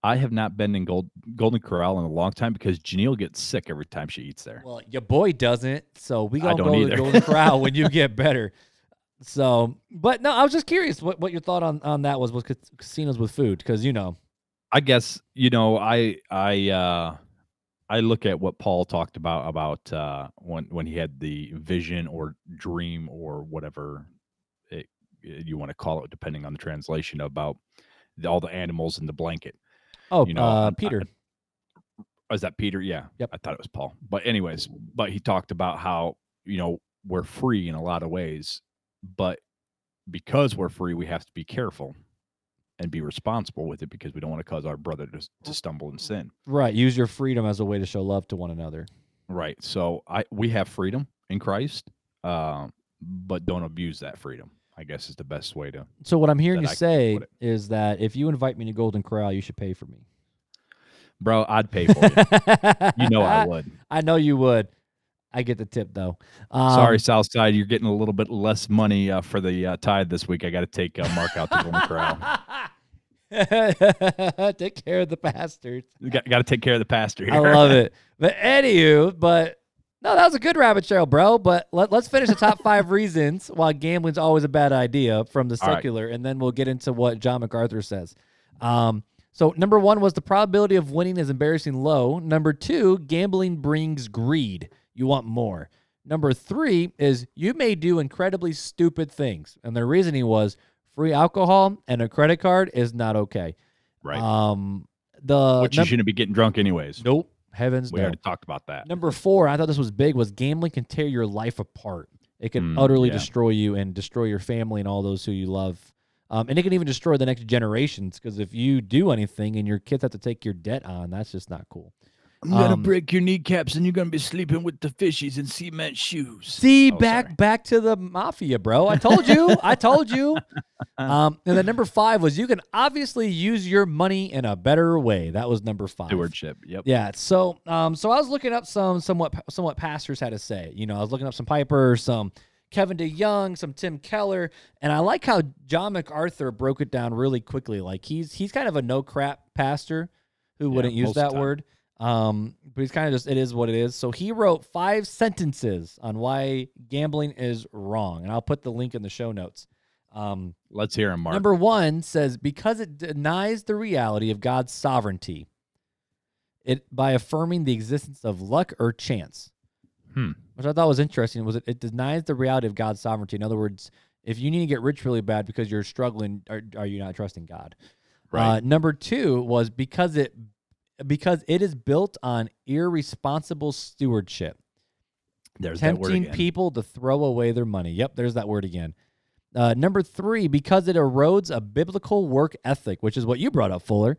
I have not been in Gold Golden Corral in a long time because Janelle gets sick every time she eats there. Well, your boy doesn't, so we gonna go to. Golden Corral when you get better. So, but no, I was just curious what, what your thought on, on that was with casinos with food because you know, I guess you know I I uh I look at what Paul talked about about uh when when he had the vision or dream or whatever it, you want to call it depending on the translation about the, all the animals in the blanket. oh, You know, uh, I- I- Peter, Oh, is that Peter? Yeah. Yep. I thought it was Paul. But anyways, but he talked about how, you know, we're free in a lot of ways, but because we're free, we have to be careful. And be responsible with it because we don't want to cause our brother to, to stumble and sin. Right. Use your freedom as a way to show love to one another. Right. So I we have freedom in Christ, uh, but don't abuse that freedom. I guess is the best way to. So what I'm hearing you I say is that if you invite me to Golden Corral, you should pay for me. Bro, I'd pay for you. you know I would. I know you would. I get the tip though. Um, Sorry, Southside, you're getting a little bit less money uh, for the uh, tide this week. I got to take uh, Mark out to Golden Corral. Take care of the bastards. We got, got to take care of the pastor here. I love it. But anywho, but no, that was a good rabbit trail, bro. But let, let's finish the top five reasons why gambling's always a bad idea from the All right. secular, and then we'll get into what John MacArthur says. Um, so number one was the probability of winning is embarrassing low. Number two, gambling brings greed. You want more. Number three is you may do incredibly stupid things, and the reasoning was free alcohol and a credit card is not okay. Right. Um, the Which num- you shouldn't be getting drunk anyways. nope, heavens We no. already talked about that. Number four, I thought this was big, was gambling can tear your life apart. It can Mm, utterly yeah. destroy you and destroy your family and all those who you love. Um, and it can even destroy the next generations because if you do anything and your kids have to take your debt on, that's just not cool. I'm gonna Um, break your kneecaps and you're gonna be sleeping with the fishies in cement shoes. See, Oh, back sorry. back to the mafia, bro. I told you. I told you. Um, and then number five was you can obviously use your money in a better way. That was number five. Stewardship. Yep. Yeah. So, um, so I was looking up some somewhat somewhat pastors had to say. You know, I was looking up some Piper, some Kevin DeYoung, some Tim Keller, and I like how John MacArthur broke it down really quickly. Like he's he's kind of a no crap pastor who Yeah, wouldn't use that the time. word. Um, but he's kind of just it is what it is. So he wrote five sentences on why gambling is wrong, and I'll put the link in the show notes. Um, Let's hear him, Mark. Number one says because it denies the reality of God's sovereignty, it by affirming the existence of luck or chance, Hmm. which I thought was interesting. Was it, it denies the reality of God's sovereignty? In other words, if you need to get rich really bad because you're struggling, are, are you not trusting God? Right. Uh, number two was because it because it is built on irresponsible stewardship There's that word tempting people to throw away their money. Yep, there's that word again. Uh, number three, because it erodes a biblical work ethic, which is what you brought up, Fuller.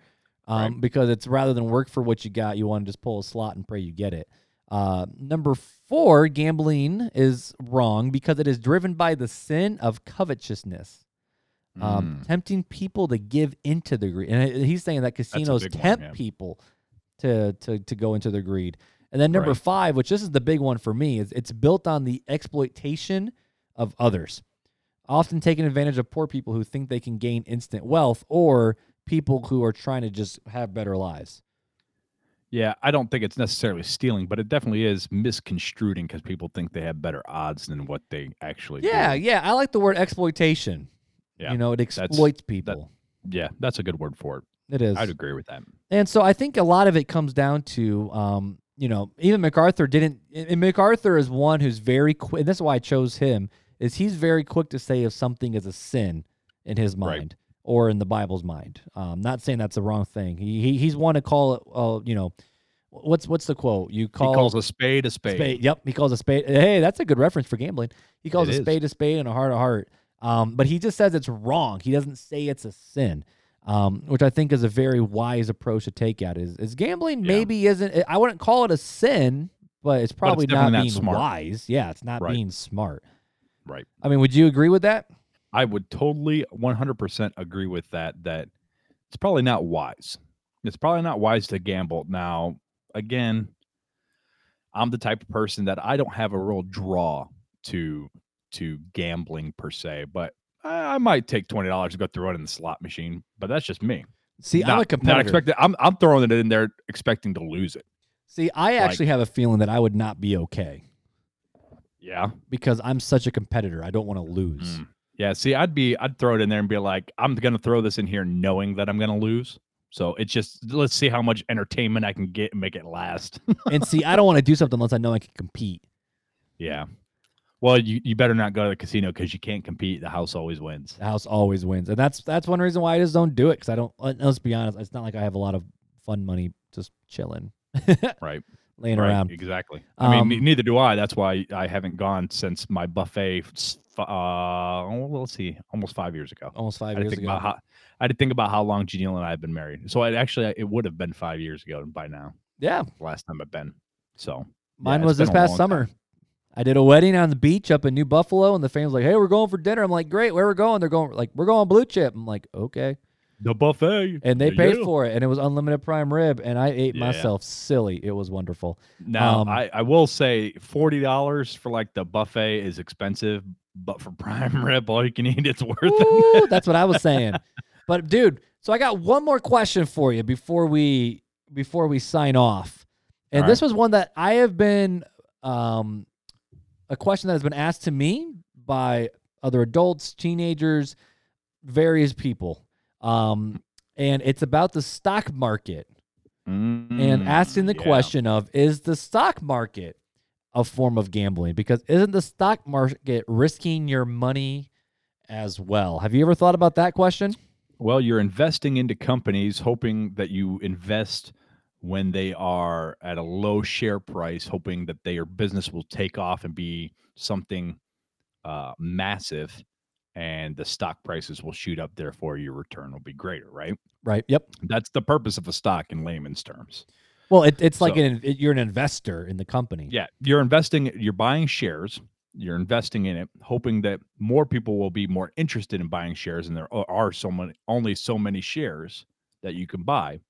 Um, Right. Because it's rather than work for what you got, you want to just pull a slot and pray you get it. Uh, number four, gambling is wrong because it is driven by the sin of covetousness, um, Mm. tempting people to give into the greed. And he's saying that casinos one, tempt yeah. people to, to to go into the greed. And then number Right. five, which this is the big one for me, is it's built on the exploitation of others, often taking advantage of poor people who think they can gain instant wealth or people who are trying to just have better lives. Yeah, I don't think it's necessarily stealing, but it definitely is misconstruing because people think they have better odds than what they actually Yeah, do. yeah, I like the word exploitation. Yeah, you know, it exploits people. Yeah, that's a good word for it. it is. I'd agree with that. And so I think a lot of it comes down to, um, you know, even MacArthur didn't. And MacArthur is one who's very quick. And that's why I chose him. Is he's very quick to say if something is a sin in his Right. mind or in the Bible's mind. Um, not saying that's the wrong thing. He, he he's one to call it. Uh, you know, what's what's the quote? You call he calls a spade a spade. spade. Yep, he calls a spade. Hey, that's a good reference for gambling. He calls It a is. spade a spade and a heart a heart. Um, but he just says it's wrong. He doesn't say it's a sin, um, which I think is a very wise approach to take at. Is is gambling Yeah. maybe isn't? I wouldn't call it a sin, but it's probably not definitely not being smart. wise. Yeah, it's not Right. being smart. Right. I mean, would you agree with that? I would totally 100% agree with that that it's probably not wise. It's probably not wise to gamble. Now, again, I'm the type of person that I don't have a real draw to to gambling per se, but I, I might take $20 to go throw it in the slot machine, but that's just me. See, not, I'm a Not competitor. expecting I'm I'm throwing it in there expecting to lose it. See, I like- actually have a feeling that I would not be okay Yeah. because I'm such a competitor. I don't want to lose. Mm. Yeah, see, I'd be I'd throw it in there and be like, I'm gonna throw this in here knowing that I'm gonna lose. So it's just let's see how much entertainment I can get and make it last. and see, I don't want to do something unless I know I can compete. yeah. Well, you, you better not go to the casino because you can't compete. The house always wins. The house always wins, and that's that's one reason why I just don't do it because I don't. let- Let's be honest, it's not like I have a lot of fun money just chilling. Right. laying Right, around. Exactly. I mean, Um, neither do I. That's why I haven't gone since my buffet. Uh, well, let's see, almost five years ago. Almost five I years think ago. about how I had to think about how long Janelle and I have been married. So it actually it would have been five years ago by now. yeah, Last time I've been. So mine it's was this past summer. time. I did a wedding on the beach up in New Buffalo, and the family's like, "Hey, we're going for dinner." I'm like, "Great, where we're going?" They're going like, "We're going Blue Chip." I'm like, "Okay," the buffet, and they paid yeah. for it, and it was unlimited prime rib, and I ate Yeah. myself silly. It was wonderful. Now Um, I, I will say forty dollars for like the buffet is expensive, but for prime rib, all you can eat, it's worth it. That's what I was saying. But dude, so I got one more question for you before we before we sign off. And All this was one that I have been um a question that has been asked to me by other adults, teenagers, various people. Um and it's about the stock market and asking the Mm, yeah. question of is the stock market a form of gambling because isn't the stock market risking your money as well have you ever thought about that question Well, you're investing into companies, hoping that you invest when they are at a low share price, hoping that their business will take off and be something uh, massive, and the stock prices will shoot up. Therefore, your return will be greater. Right? right yep That's the purpose of a stock in layman's terms. well it, it's like So- an, it, you're an investor in the company Yeah, you're investing. You're buying shares. You're investing in it, hoping that more people will be more interested in buying shares, and there are- are so many, only so many shares that you can buy,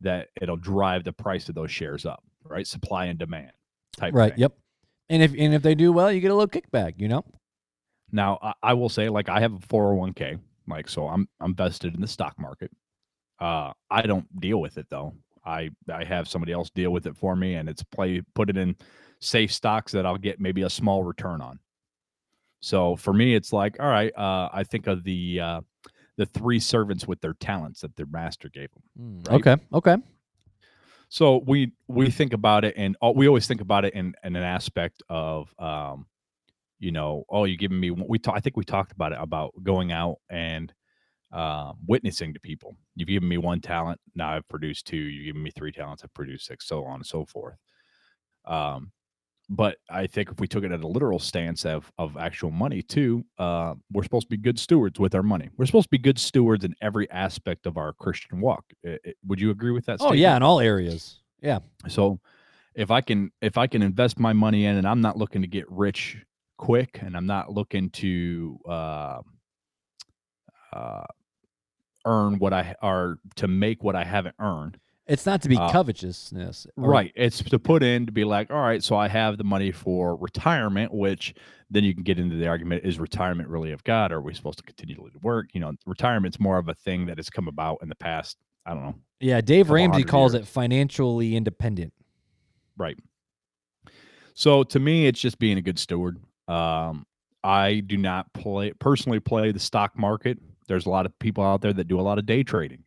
that it'll drive the price of those shares up. Right, supply and demand type. right thing. yep and if and if they do well you get a little kickback you know Now, I, I will say, like, I have a 401k, like, so I'm I'm vested in the stock market. Uh, I don't deal with it though. I I have somebody else deal with it for me, and it's play put it in safe stocks that I'll get maybe a small return on. So for me, it's like, all right, uh, I think of the uh, the three servants with their talents that their master gave them. Mm, Right. okay okay So we we think about it, and we always think about it in, in an aspect of, um, you know, oh, you're giving me. one- We ta- I think we talked about it about going out and uh, witnessing to people. You've given me one talent, now I've produced two. You've given me three talents, I've produced six, so on and so forth. Um, but I think if we took it at a literal stance of of actual money too, uh, we're supposed to be good stewards with our money. We're supposed to be good stewards in every aspect of our Christian walk. I- I- would you agree with that? oh yeah in all areas yeah So if I can if I can invest my money in and I'm not looking to get rich quick and I'm not looking to uh, uh, earn what I or to make what I haven't earned. It's not to be Uh, covetousness or- Right. It's to put in to be like, all right, so I have the money for retirement, which then you can get into the argument is retirement really of God? Or are we supposed to continually work? You know, retirement's more of a thing that has come about in the past, I don't know, yeah dave ramsey calls years. it financially independent Right. So to me, it's just being a good steward. Um, I do not play personally play the stock market. There's a lot of people out there that do a lot of day trading,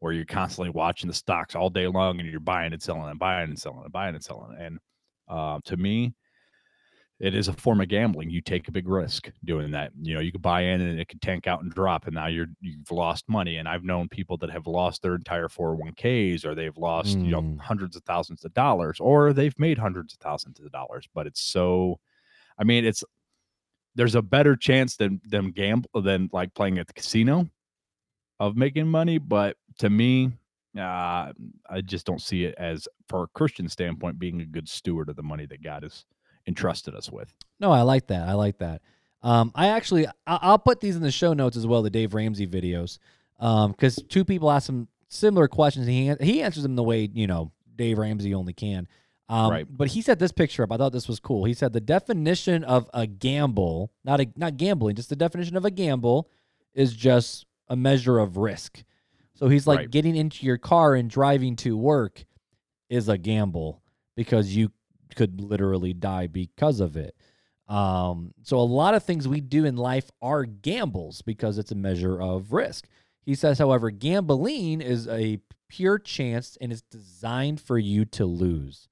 where you're constantly watching the stocks all day long and you're buying and selling and buying and selling and buying and selling. And uh, to me, it is a form of gambling. You take a big risk doing that. You know, you could buy in and it could tank out and drop, and now you're you've lost money. And I've known people that have lost their entire 401ks, or they've lost you know Mm. hundreds of thousands of dollars, or they've made hundreds of thousands of dollars. But it's so, I mean, it's there's a better chance than them gamble than like playing at the casino of making money. But to me, uh, I just don't see it as, for a Christian standpoint, being a good steward of the money that God has entrusted us with. No, I like that. I like that. Um, I actually, I- I'll put these in the show notes as well, the Dave Ramsey videos, because two people asked him similar questions. And he he answers them the way you know Dave Ramsey only can. Um, Right. But he set this picture up. I thought this was cool. He said the definition of a gamble, not a not gambling, just the definition of a gamble, is just a measure of risk. So he's like Right. getting into your car and driving to work is a gamble because you could literally die because of it. Um, so a lot of things we do in life are gambles because it's a measure of risk. He says, however, gambling is a pure chance and it's designed for you to lose.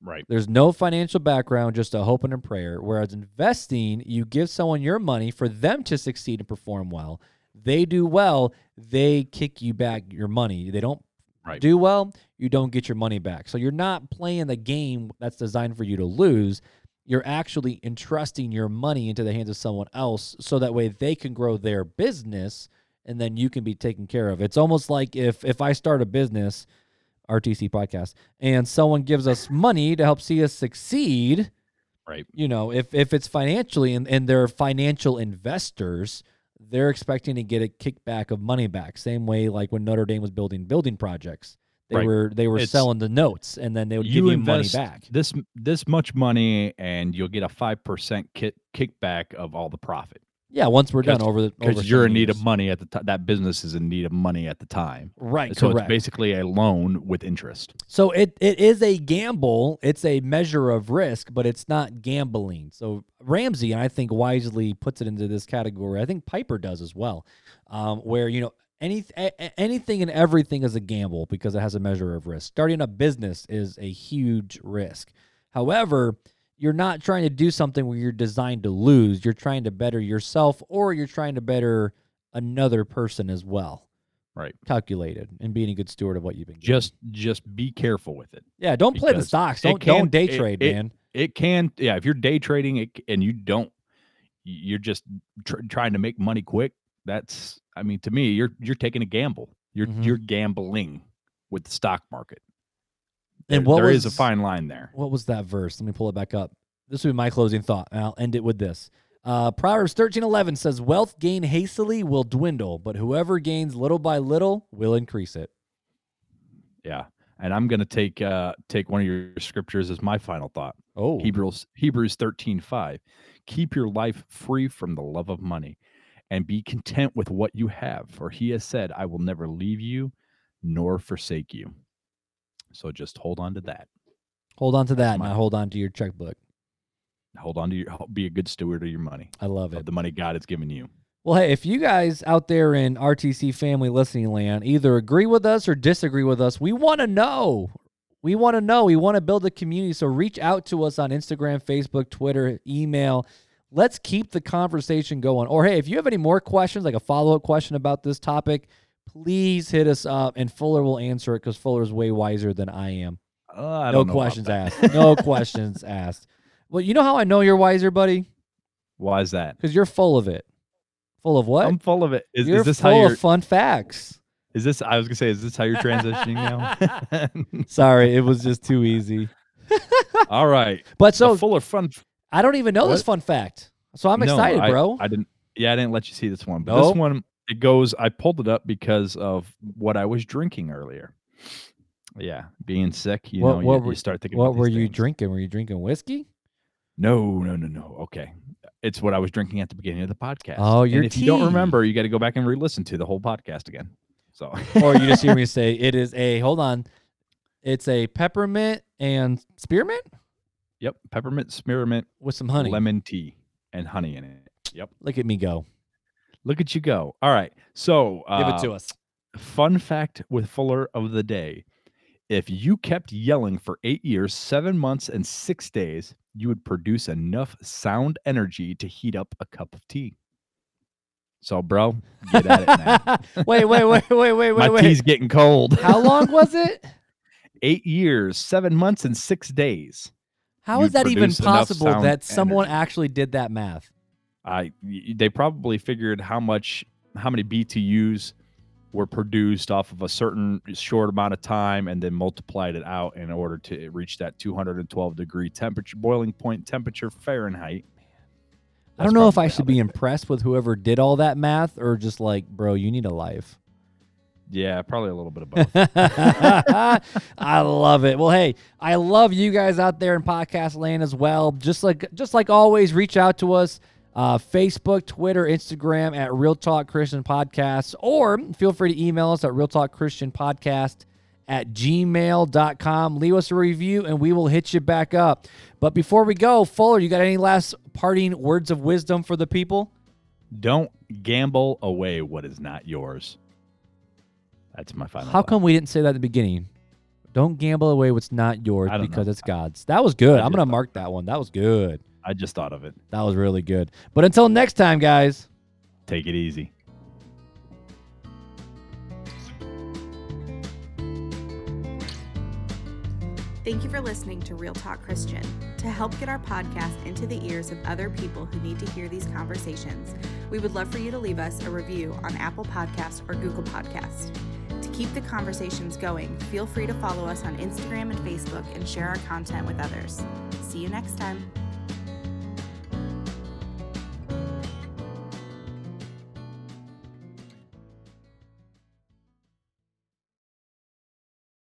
Right. There's no financial background, just a hope and a prayer. Whereas investing, you give someone your money for them to succeed and perform well. They do well, they kick you back your money. They don't Right. do well, you don't get your money back. So you're not playing the game that's designed for you to lose. You're actually entrusting your money into the hands of someone else so that way they can grow their business and then you can be taken care of. It's almost like if if I start a business, RTC podcast, and someone gives us money to help see us succeed, Right. you know, if if it's financially and, and they're financial investors, they're expecting to get a kickback of money back. Same way like when Notre Dame was building building projects. They Right. were they were It's- selling the notes and then they would you give you money back. this this much money and you'll get a five percent kick kickback of all the profit Yeah, once we're done over the because you're in need years. of money at the time. That business is in need of money at the time. Right, so correct. it's basically a loan with interest. So it, it is a gamble. It's a measure of risk, but it's not gambling. So Ramsey, and I think wisely puts it into this category. I think Piper does as well, um, where you know any anything and everything is a gamble because it has a measure of risk. Starting a business is a huge risk. However, you're not trying to do something where you're designed to lose. You're trying to better yourself, or you're trying to better another person as well. Right. Calculated and being a good steward of what you've been. given. Just just be careful with it. Yeah, don't play the stocks. Don't can- don't day it- trade, it- man. It can yeah, if you're day trading it, and you don't you're just tr- trying to make money quick, that's I mean to me you're you're taking a gamble. You're Mhm. you're gambling with the stock market. And There- what there is a fine line there. What was that verse? Let me pull it back up. This will be my closing thought, and I'll end it with this. Uh, Proverbs thirteen eleven says, "Wealth gained hastily will dwindle, but whoever gains little by little will increase it." Yeah. And I'm going to take uh take one of your scriptures as my final thought. Oh, Hebrews Hebrews 13:5. Keep your life free from the love of money and be content with what you have, for he has said, I will never leave you nor forsake you. So just hold on to that. hold on to that. my- Now hold on to your checkbook. Hold on to your be a good steward of your money, I love it. the money God has given you. Well, hey, if you guys out there in RTC family listening land either agree with us or disagree with us, we want to know. We want to know. We want to build a community. So reach out to us on Instagram, Facebook, Twitter, email. Let's keep the conversation going. Or hey, if you have any more questions, like a follow up question about this topic, please hit us up and Fuller will answer it because Fuller's way wiser than I am. Uh, I no don't know questions asked. No questions asked. Well, you know how I know you're wiser, buddy? Why is that? Because you're full of it. Full of what? I'm full of it. Is, is this full how you're of fun facts. is this I was gonna say, is this how you're transitioning now? Sorry, it was just too easy. All right. But So full of fun I don't even know this fun fact. So I'm No, excited, I- bro. I didn't. Yeah, I didn't let you see this one. But Nope. this one, it goes. I pulled it up because of what I was drinking earlier. Yeah, being sick, you What- know, you- what you, were- start thinking. what were you things. drinking? Were you drinking whiskey? No, no, no, no. Okay, it's what I was drinking at the beginning of the podcast. Oh, your and if you don't remember, you got to go back and re-listen to the whole podcast again. So, or you just hear me say it is a hold on. It's a peppermint and spearmint yep, peppermint, spearmint, with some honey. lemon tea, and honey in it. Yep. Look at me go. Look at you go. All right. So, Give uh, it to us. Fun fact with Fuller of the day. If you kept yelling for eight years, seven months, and six days, you would produce enough sound energy to heat up a cup of tea. So, bro, get at it now. wait, wait, wait, wait, wait, My wait, wait. tea's getting cold. How long was it? eight years, seven months, and six days. How You'd is that even possible that someone energy. actually did that math? Uh, I y- they probably figured how much how many BTUs were produced off of a certain short amount of time and then multiplied it out in order to reach that 212 degree temperature boiling point temperature Fahrenheit. I don't know if I should be they did it. impressed with whoever did all that math or just like, bro, you need a life. Yeah, probably a little bit of both. I love it. Well, hey, I love you guys out there in podcast land as well. Just like just like always, reach out to us. Uh, Facebook, Twitter, Instagram at Real Talk Christian Podcast, or feel free to email us at Real Talk Christian Podcast at gmail.com. Leave us a review and we will hit you back up. But before we go, Fuller, you got any last parting words of wisdom for the people? Don't gamble away what is not yours. That's my final. How thought. come we didn't say that at the beginning? Don't gamble away what's not yours because know. it's God's. That was good. I'm going to mark that one. That was good. I just thought of it. That was really good. But until next time, guys. Take it easy. Thank you for listening to Real Talk Christian. To help get our podcast into the ears of other people who need to hear these conversations, we would love for you to leave us a review on Apple Podcasts or Google Podcasts. To keep the conversations going, feel free to follow us on Instagram and Facebook and share our content with others. See you next time.